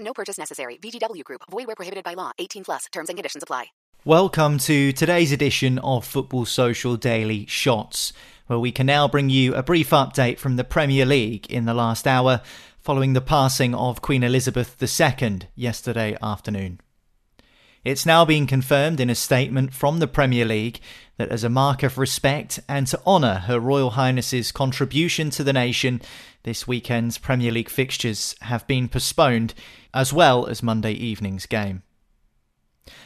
No purchase necessary. VGW Group. Void where prohibited by law. 18 plus. Terms and conditions apply. Welcome to today's edition of Football Social Daily Shots, where we can now bring you a brief update from the Premier League in the last hour following the passing of Queen Elizabeth II yesterday afternoon. It's now been confirmed in a statement from the Premier League that, as a mark of respect and to honour Her Royal Highness's contribution to the nation, this weekend's Premier League fixtures have been postponed, as well as Monday evening's game.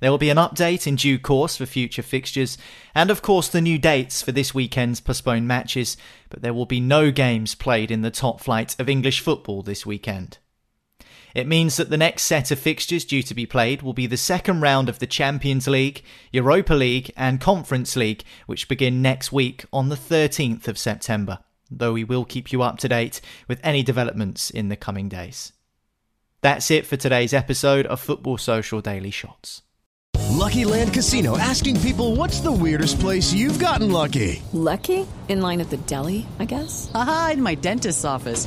There will be an update in due course for future fixtures, and of course the new dates for this weekend's postponed matches, but there will be no games played in the top flight of English football this weekend. It means that the next set of fixtures due to be played will be the second round of the Champions League, Europa League, and Conference League, which begin next week on the 13th of September, though we will keep you up to date with any developments in the coming days. That's it for today's episode of Football Social Daily Shots. Lucky Land Casino asking people what's the weirdest place you've gotten lucky? Lucky? In line at the deli, I guess? Aha, in my dentist's office.